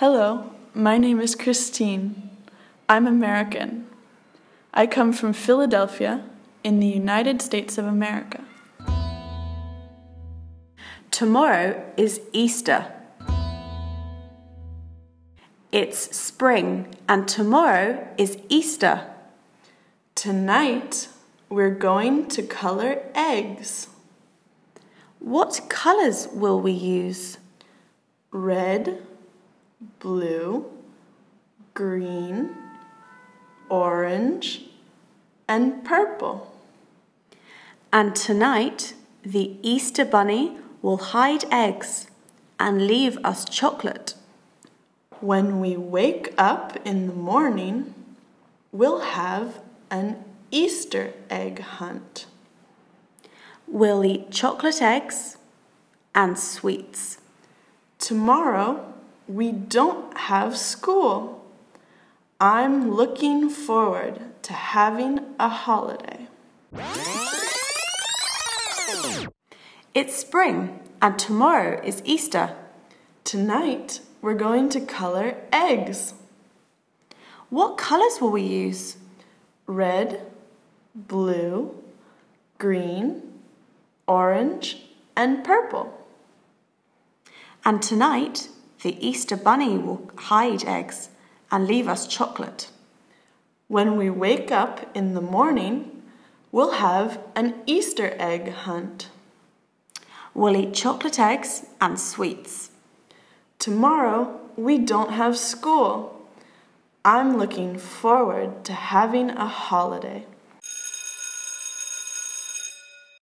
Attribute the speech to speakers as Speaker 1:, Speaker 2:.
Speaker 1: Hello, my name is Christine. I'm American. I come from Philadelphia in the United States of America.
Speaker 2: Tomorrow is Easter. It's spring and tomorrow is Easter.
Speaker 1: Tonight, we're going to color eggs.
Speaker 2: What colours will we use?
Speaker 1: Red, blue, green, orange, and purple.
Speaker 2: And tonight, the Easter Bunny will hide eggs and leave us chocolate.
Speaker 1: When we wake up in the morning, we'll have an Easter egg hunt.
Speaker 2: We'll eat chocolate eggs and sweets.
Speaker 1: Tomorrow, we don't have school. I'm looking forward to having a holiday.
Speaker 2: It's spring and tomorrow is Easter.
Speaker 1: Tonight, we're going to color eggs.
Speaker 2: What colours will we use?
Speaker 1: Red, blue, green, orange, and purple.
Speaker 2: And tonight, the Easter Bunny will hide eggs and leave us chocolate.
Speaker 1: When we wake up in the morning, we'll have an Easter egg hunt.
Speaker 2: We'll eat chocolate eggs and sweets.
Speaker 1: Tomorrow, we don't have school. I'm looking forward to having a holiday.